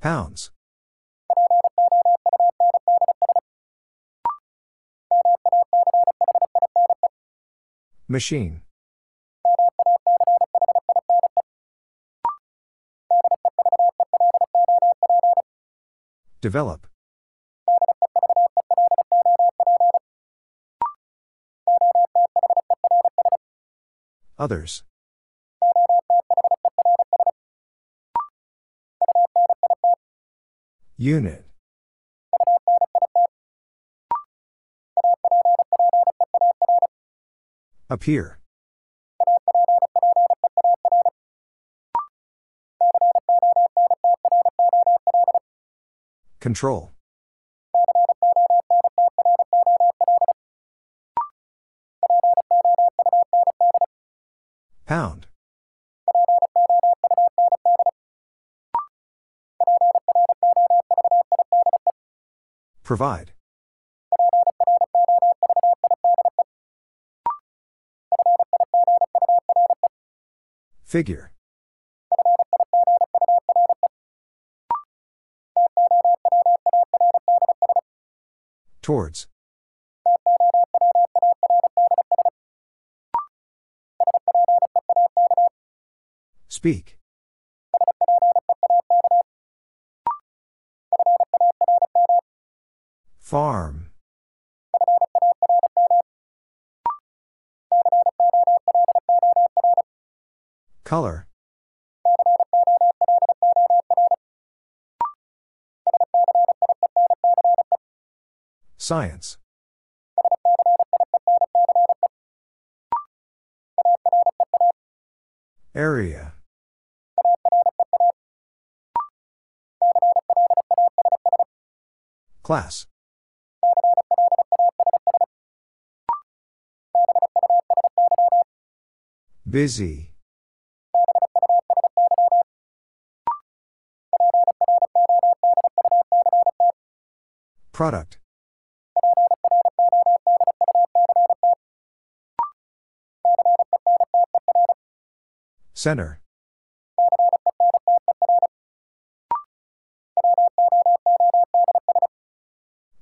Pounds. Machine. Develop. Others. Unit. Appear. Control. Provide. Figure. Towards. Speak. Farm. Color. Science. Area. Class. Busy. Product. Center.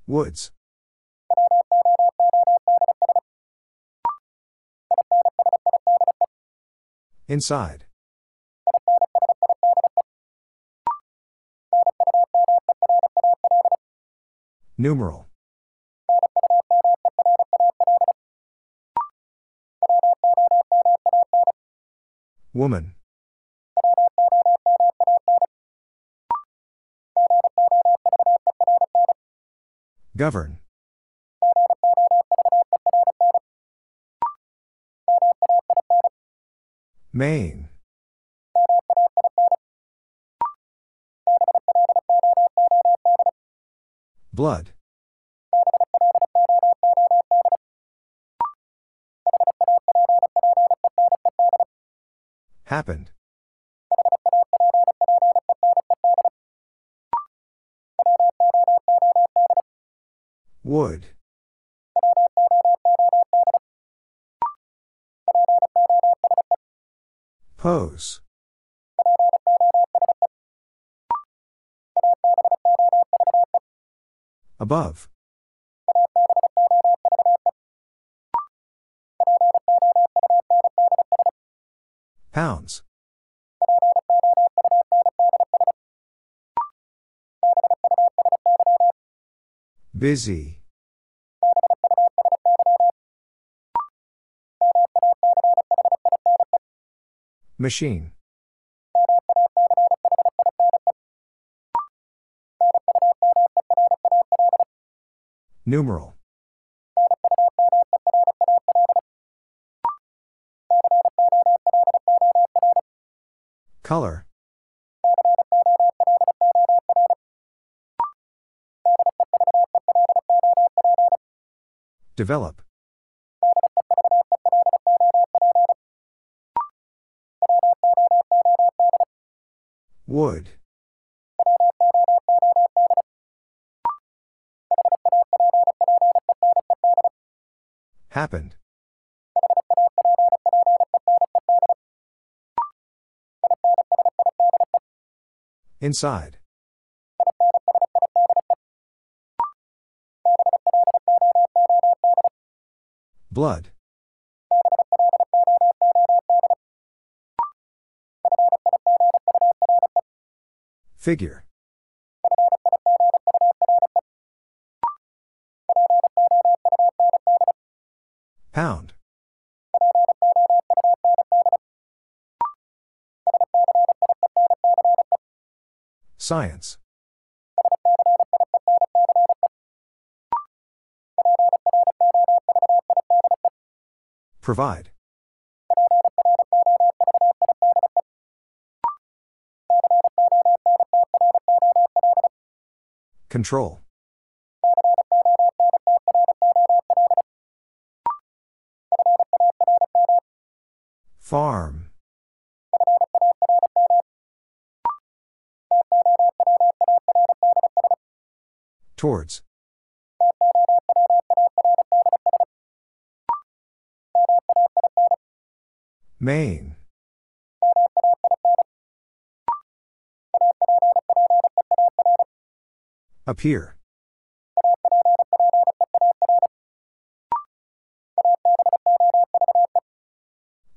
Woods. Inside. Numeral. Woman. Govern. Main. Blood. Happened. Would. Pose. Above. Pounds. Busy. Machine. Numeral. Color. Develop. Would. Happened. Inside. Blood. Figure. Pound. Science. Provide. Control. Farm. Towards. Main. Appear.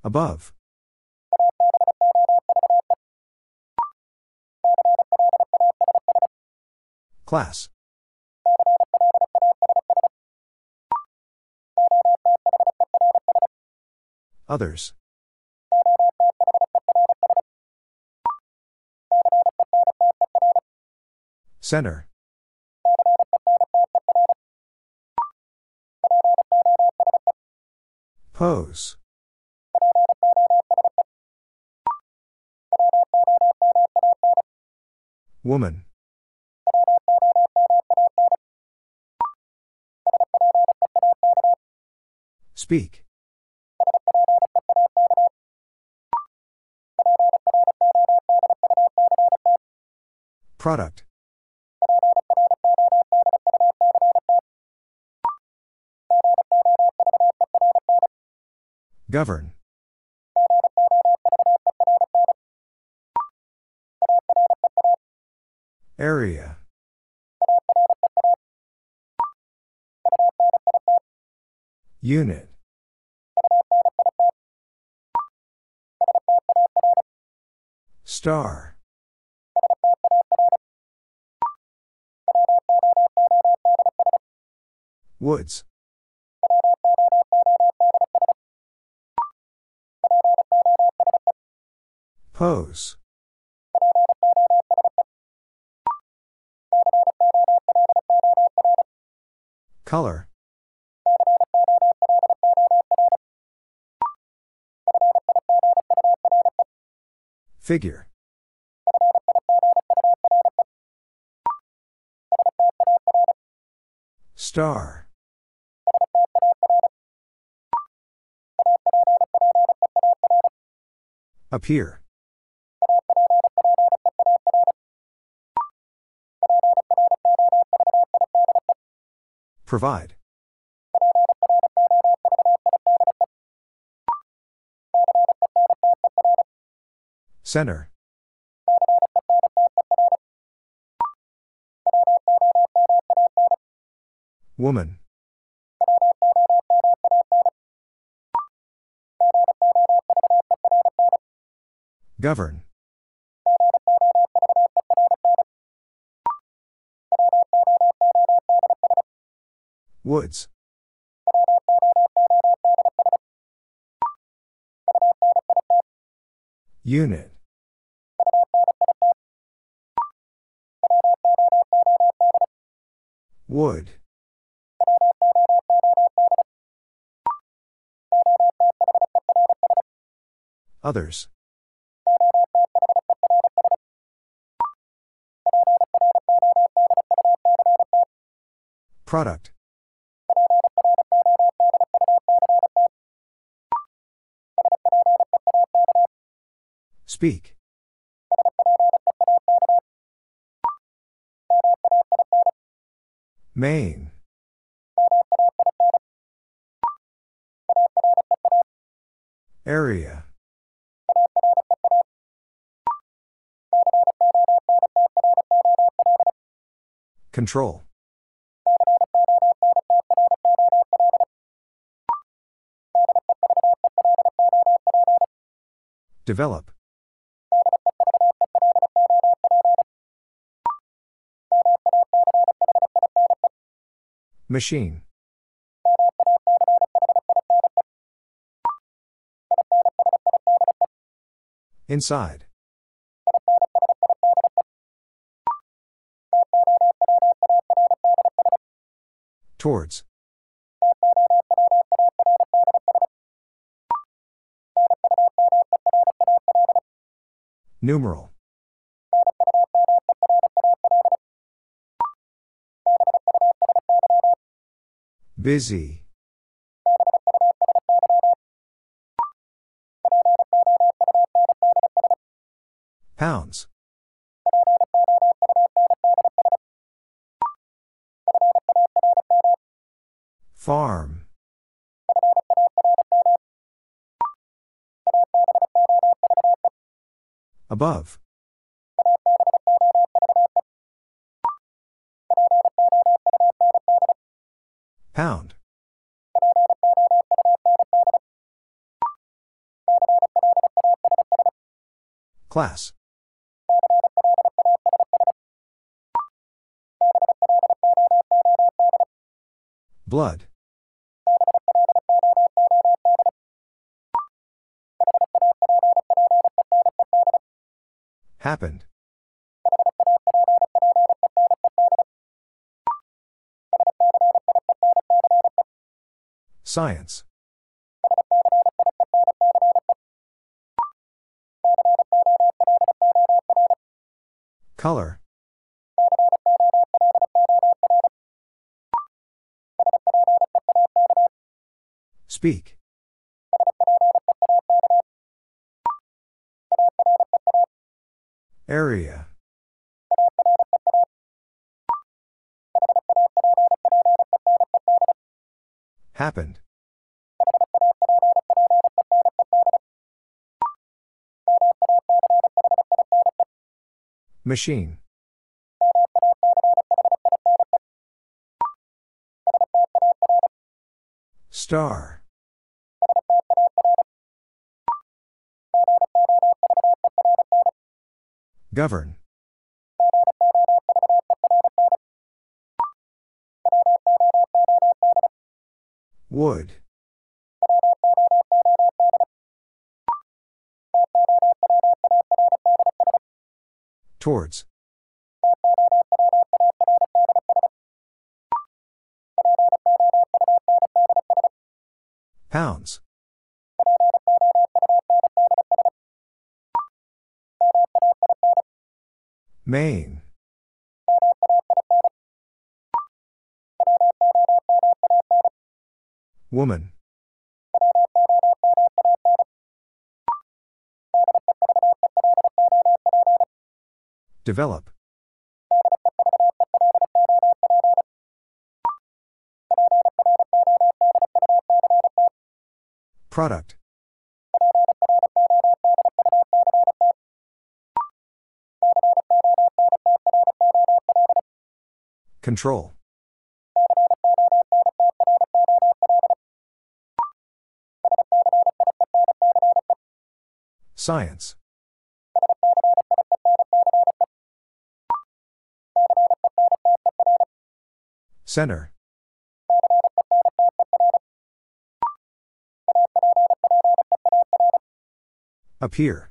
Above. Class. Others. Center. Pose. Woman. Speak. Product. Govern. Area. Unit. Star. Woods. Pose. Color. Figure. Star. Appear. Provide. Center. Woman. Govern. Woods. Unit. Wood. Others. Product. Speak. Main. Area. Control. Develop. Machine. Inside. Towards. Numeral. Busy. Pounds. Farm. Above. Pound. Class. Blood. Happened. Science. Color. Speak. Machine. Star. Govern. Wood. Towards. Pounds. Main. Woman. Develop. Product. Control. Science. Center. Appear.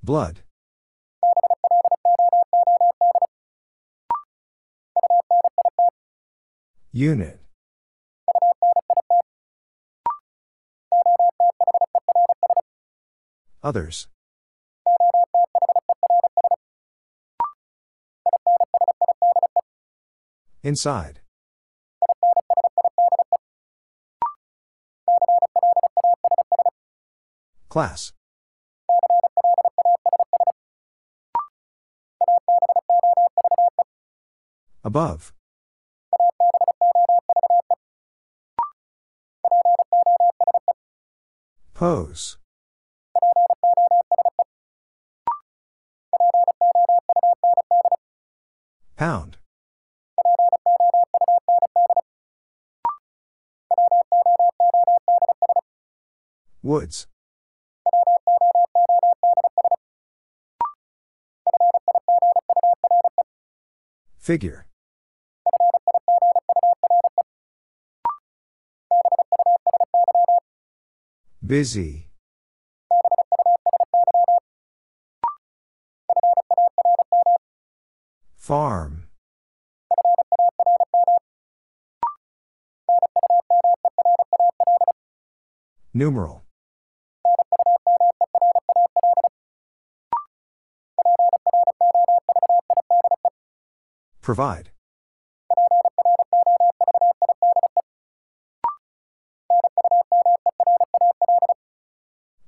Blood. Unit. Others. Inside. Class. Above. Pose. Pound. Woods. Figure. Busy. Farm. Numeral. Provide.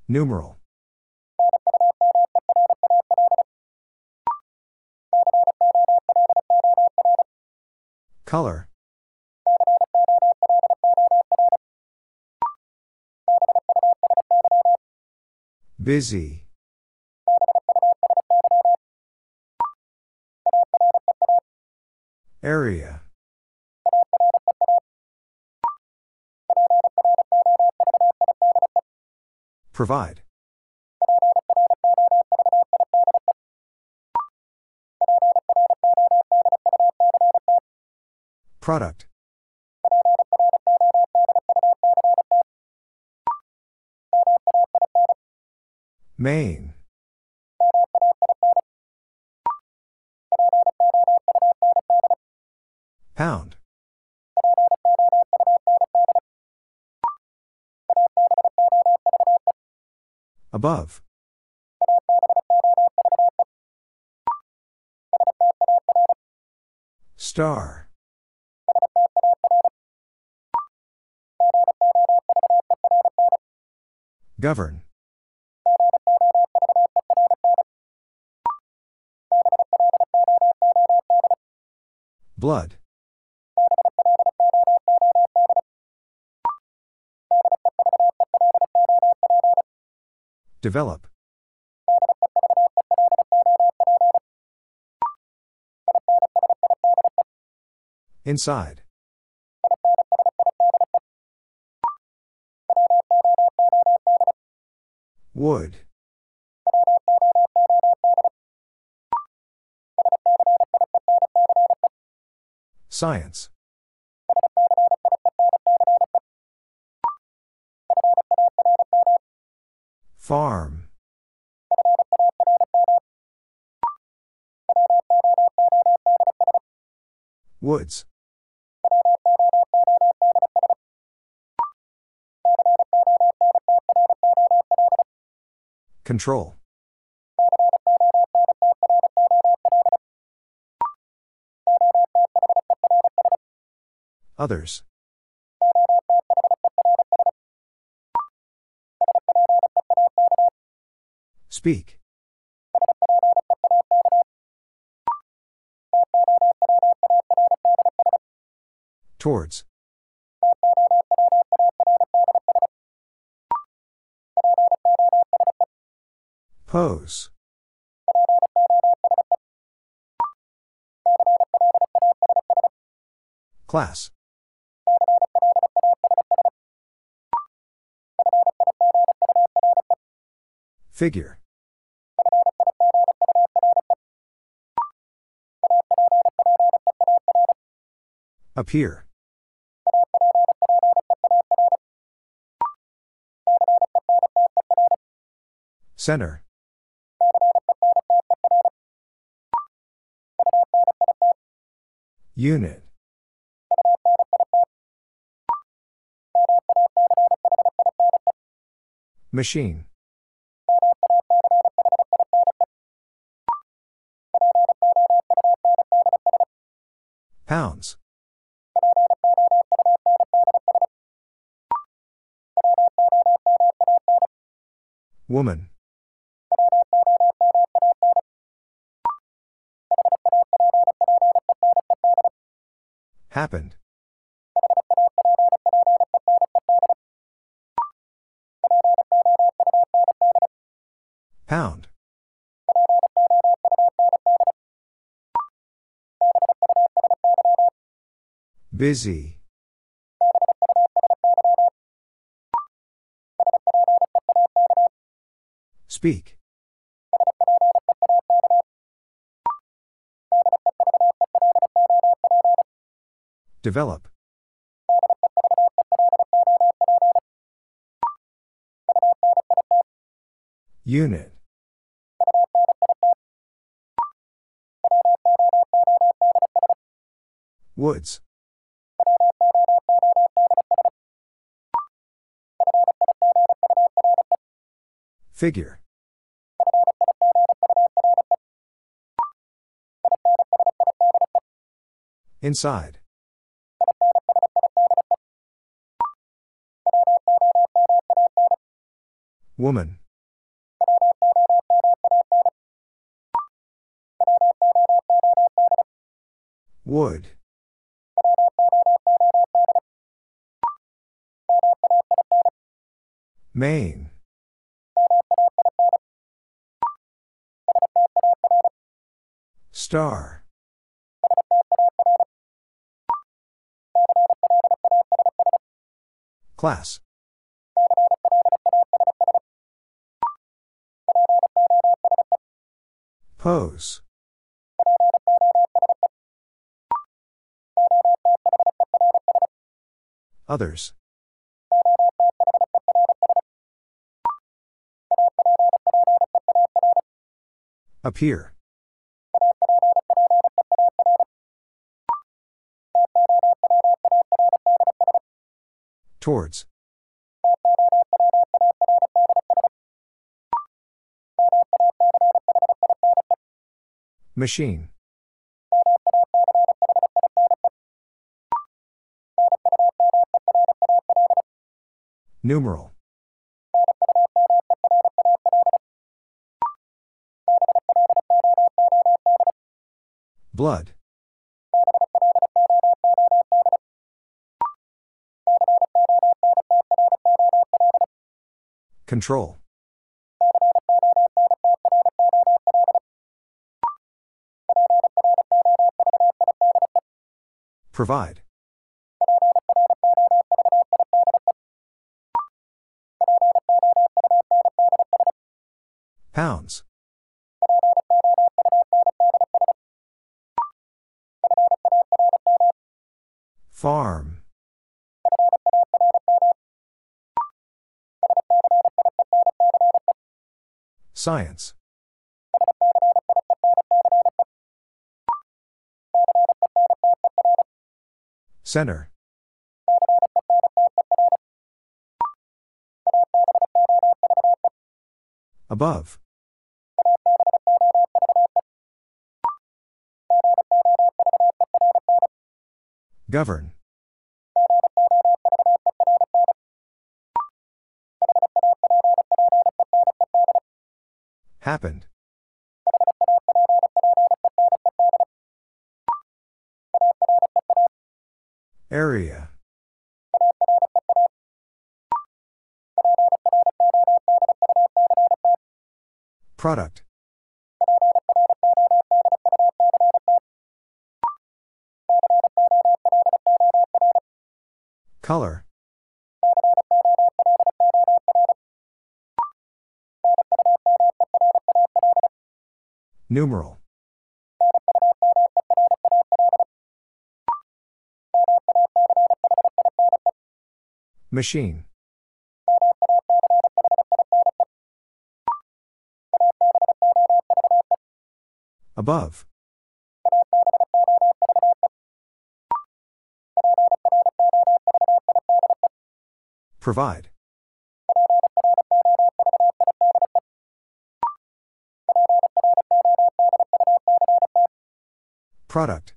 Numeral. Color. Busy. Area. Provide. Product. Main. Above. Star. Govern. Blood. Develop. Inside. Wood. Science. Farm. Woods. Control. Others. Speak. Towards. Pose. Class. Figure. Appear. Center. Unit. Machine. Pounds. Woman. Happened. Pound. Busy. Speak. Develop. Unit. Woods. Figure. Inside. Woman. Wood. Main. Star. Class. Pose. Others. Appear. Towards. Machine. Numeral. Blood. Control. Provide. Pounds. Farm. Science. Center. Above. Govern. Happened. Area. Product. Color. Numeral. Machine. Above. Provide. Product.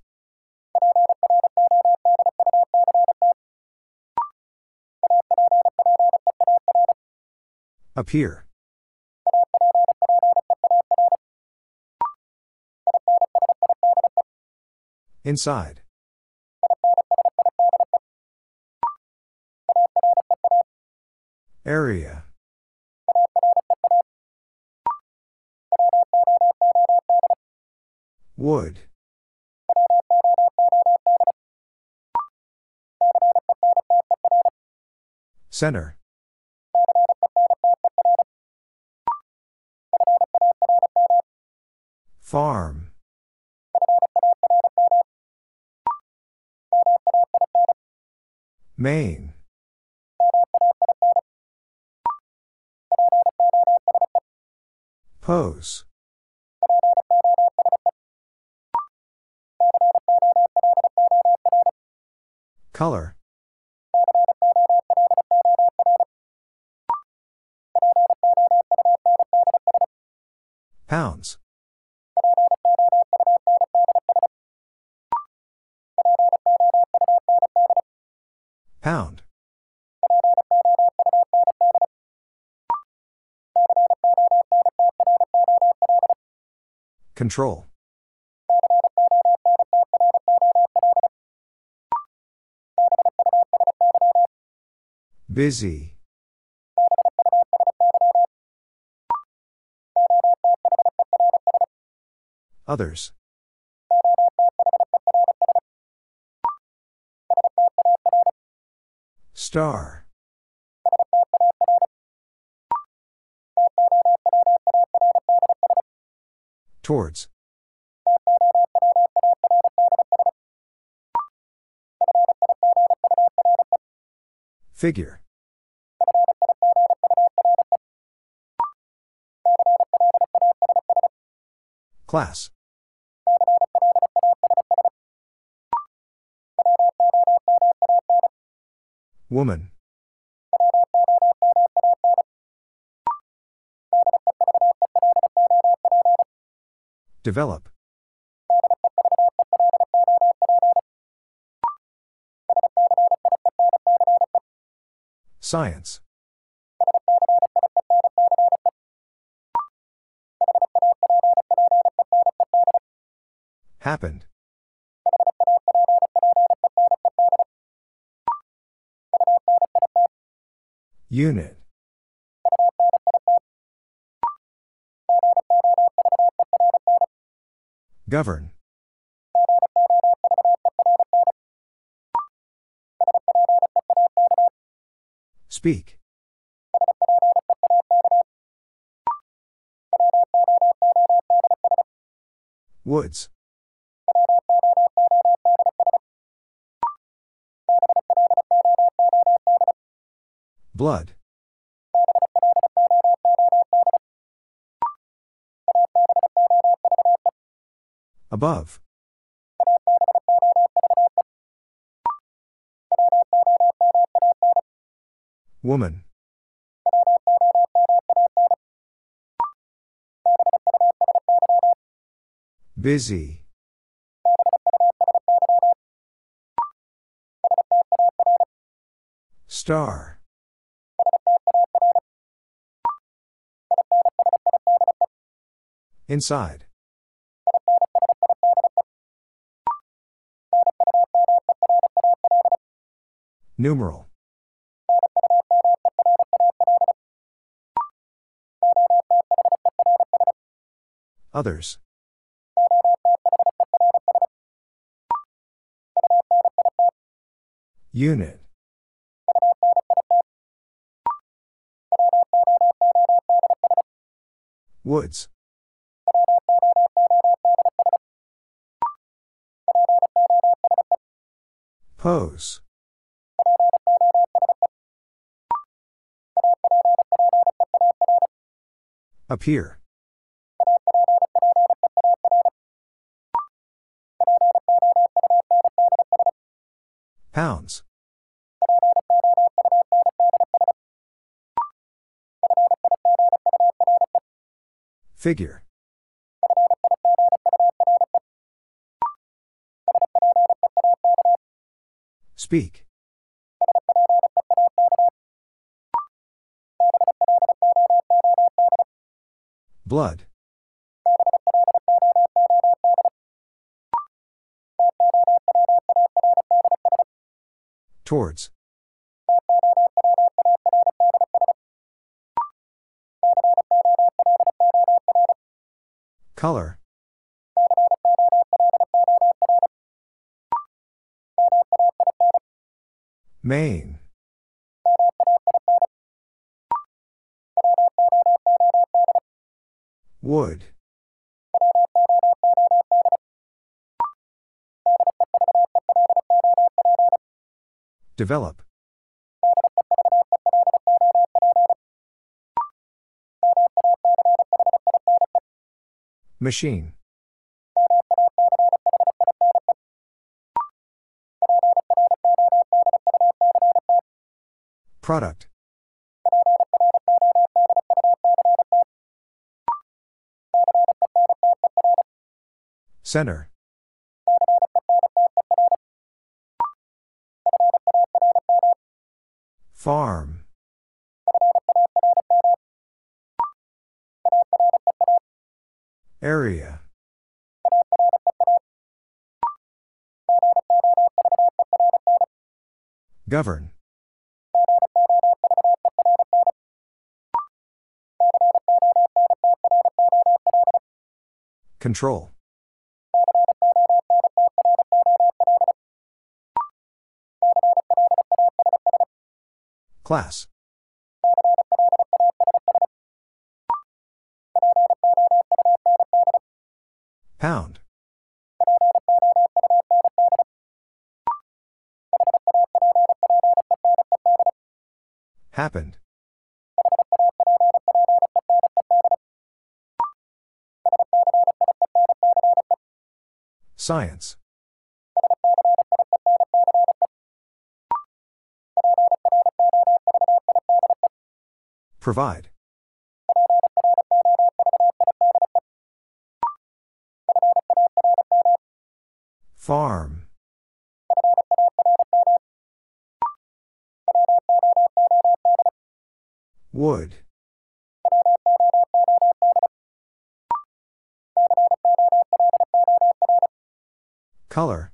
Appear. Inside. Center. Farm. Main. Pose. Color. Pounds. Pound. Control. Busy. Others. Star. Towards. Figure. Class. Woman. Develop. Science. Happened. Unit. Govern. Speak. Woods. Blood. Above. Woman. Busy. Star. Inside. Numeral. Others. Unit. Woods. Pose. Appear. Pounds. Figure. Speak. Blood. Towards. Color. Main. Wood. Develop. Machine. Product. Center. Farm. Area. Govern. Control. Class. Pound. Happened. Science. Provide. Farm. Wood. Color.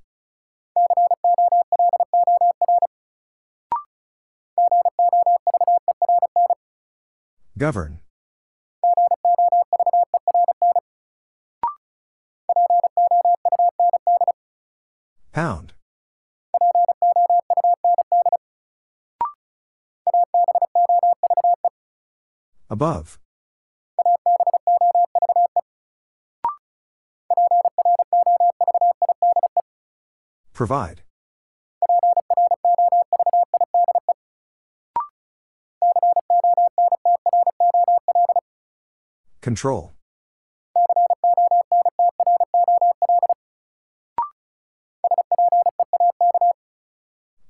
Govern. Pound. Above. Provide. Control.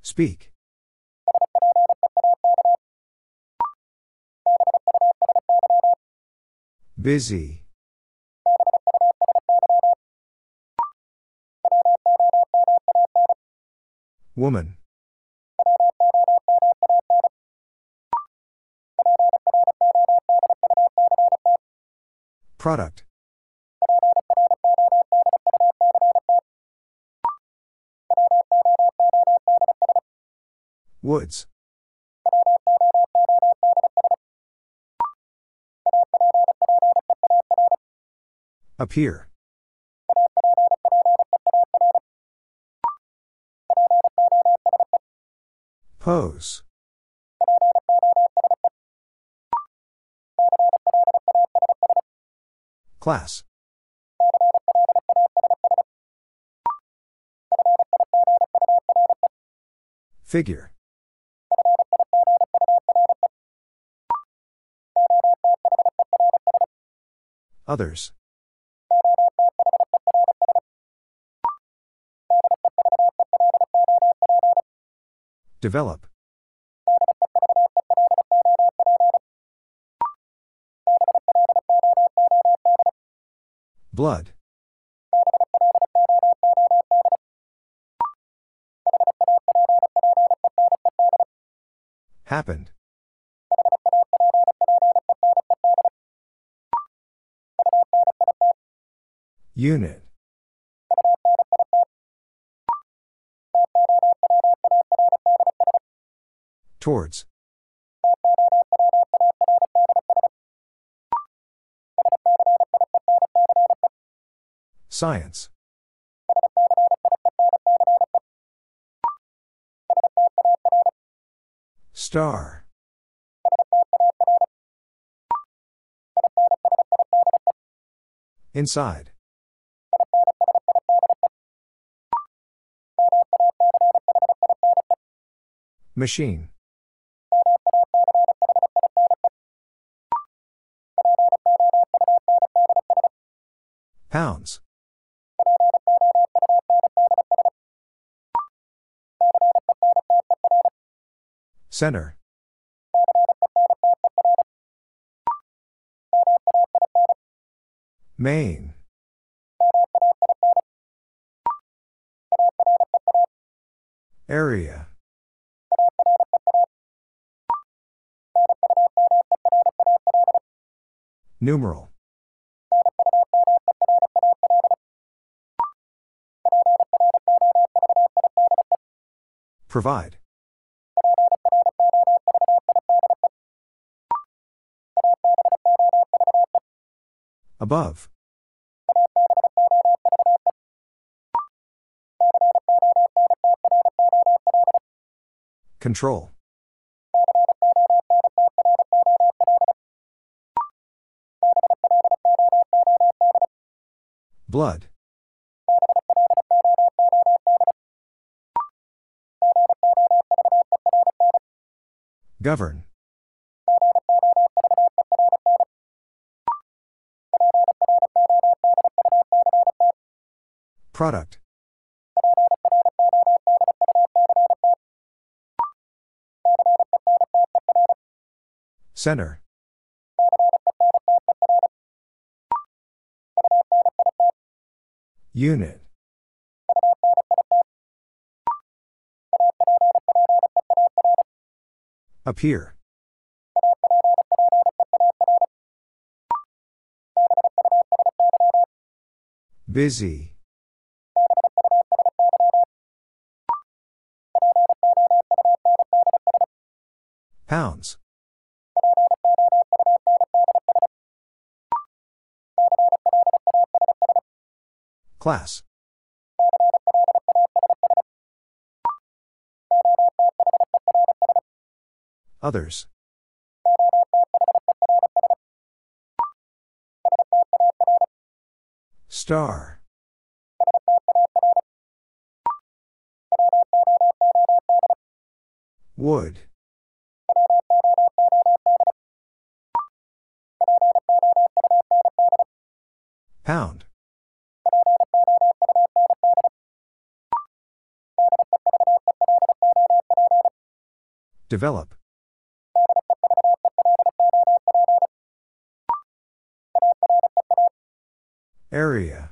Speak. Busy. Woman. Product. Woods. Appear. Pose. Class. Figure. Others. Develop. Blood. Happened. Unit. Towards. Science. Star. Inside. Machine. Pounds. Center. Main. Area. Numeral. Provide. Above. Control. Blood. Govern. Product. Center. Unit. Appear. Busy. Pounds. Class. Others. Star. Wood. Pound. Develop. Area.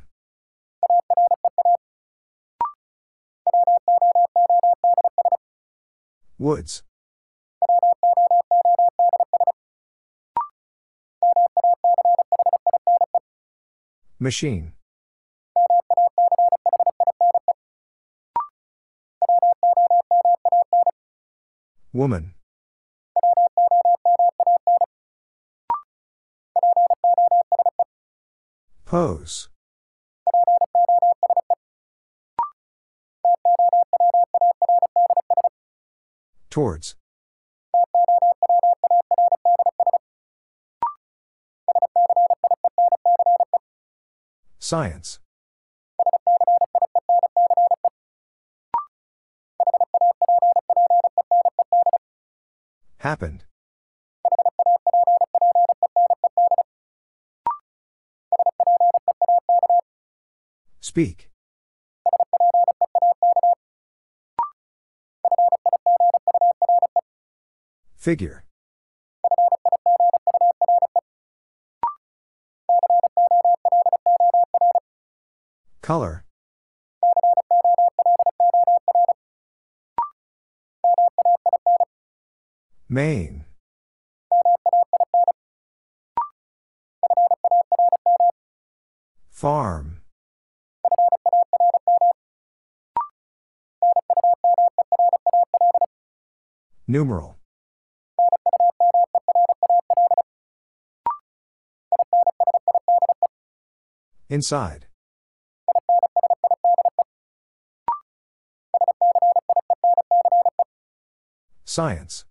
Woods. Machine. Woman. Pose. Towards. Science. Happened. Speak. Figure. Color. Main. Numeral. Inside. Science.